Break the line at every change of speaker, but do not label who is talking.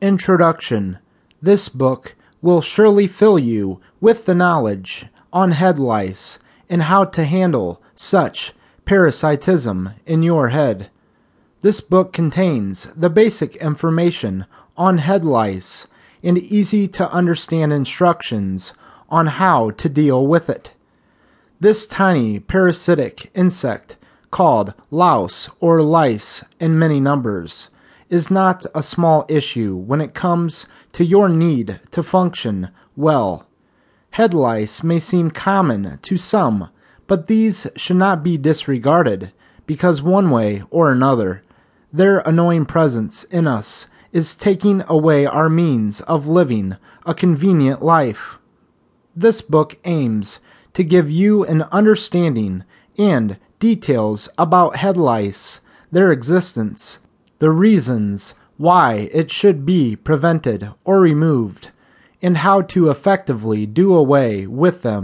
Introduction This book will surely fill you with the knowledge on head lice and how to handle such parasitism in your head. This book contains the basic information on head lice and easy to understand instructions on how to deal with it. This tiny parasitic insect, called louse or lice in many numbers, is not a small issue when it comes to your need to function well. Head lice may seem common to some, but these should not be disregarded because one way or another, their annoying presence in us is taking away our means of living a convenient life. This book aims to give you an understanding and details about head lice, their existence, the reasons why it should be prevented or removed, and how to effectively do away with them.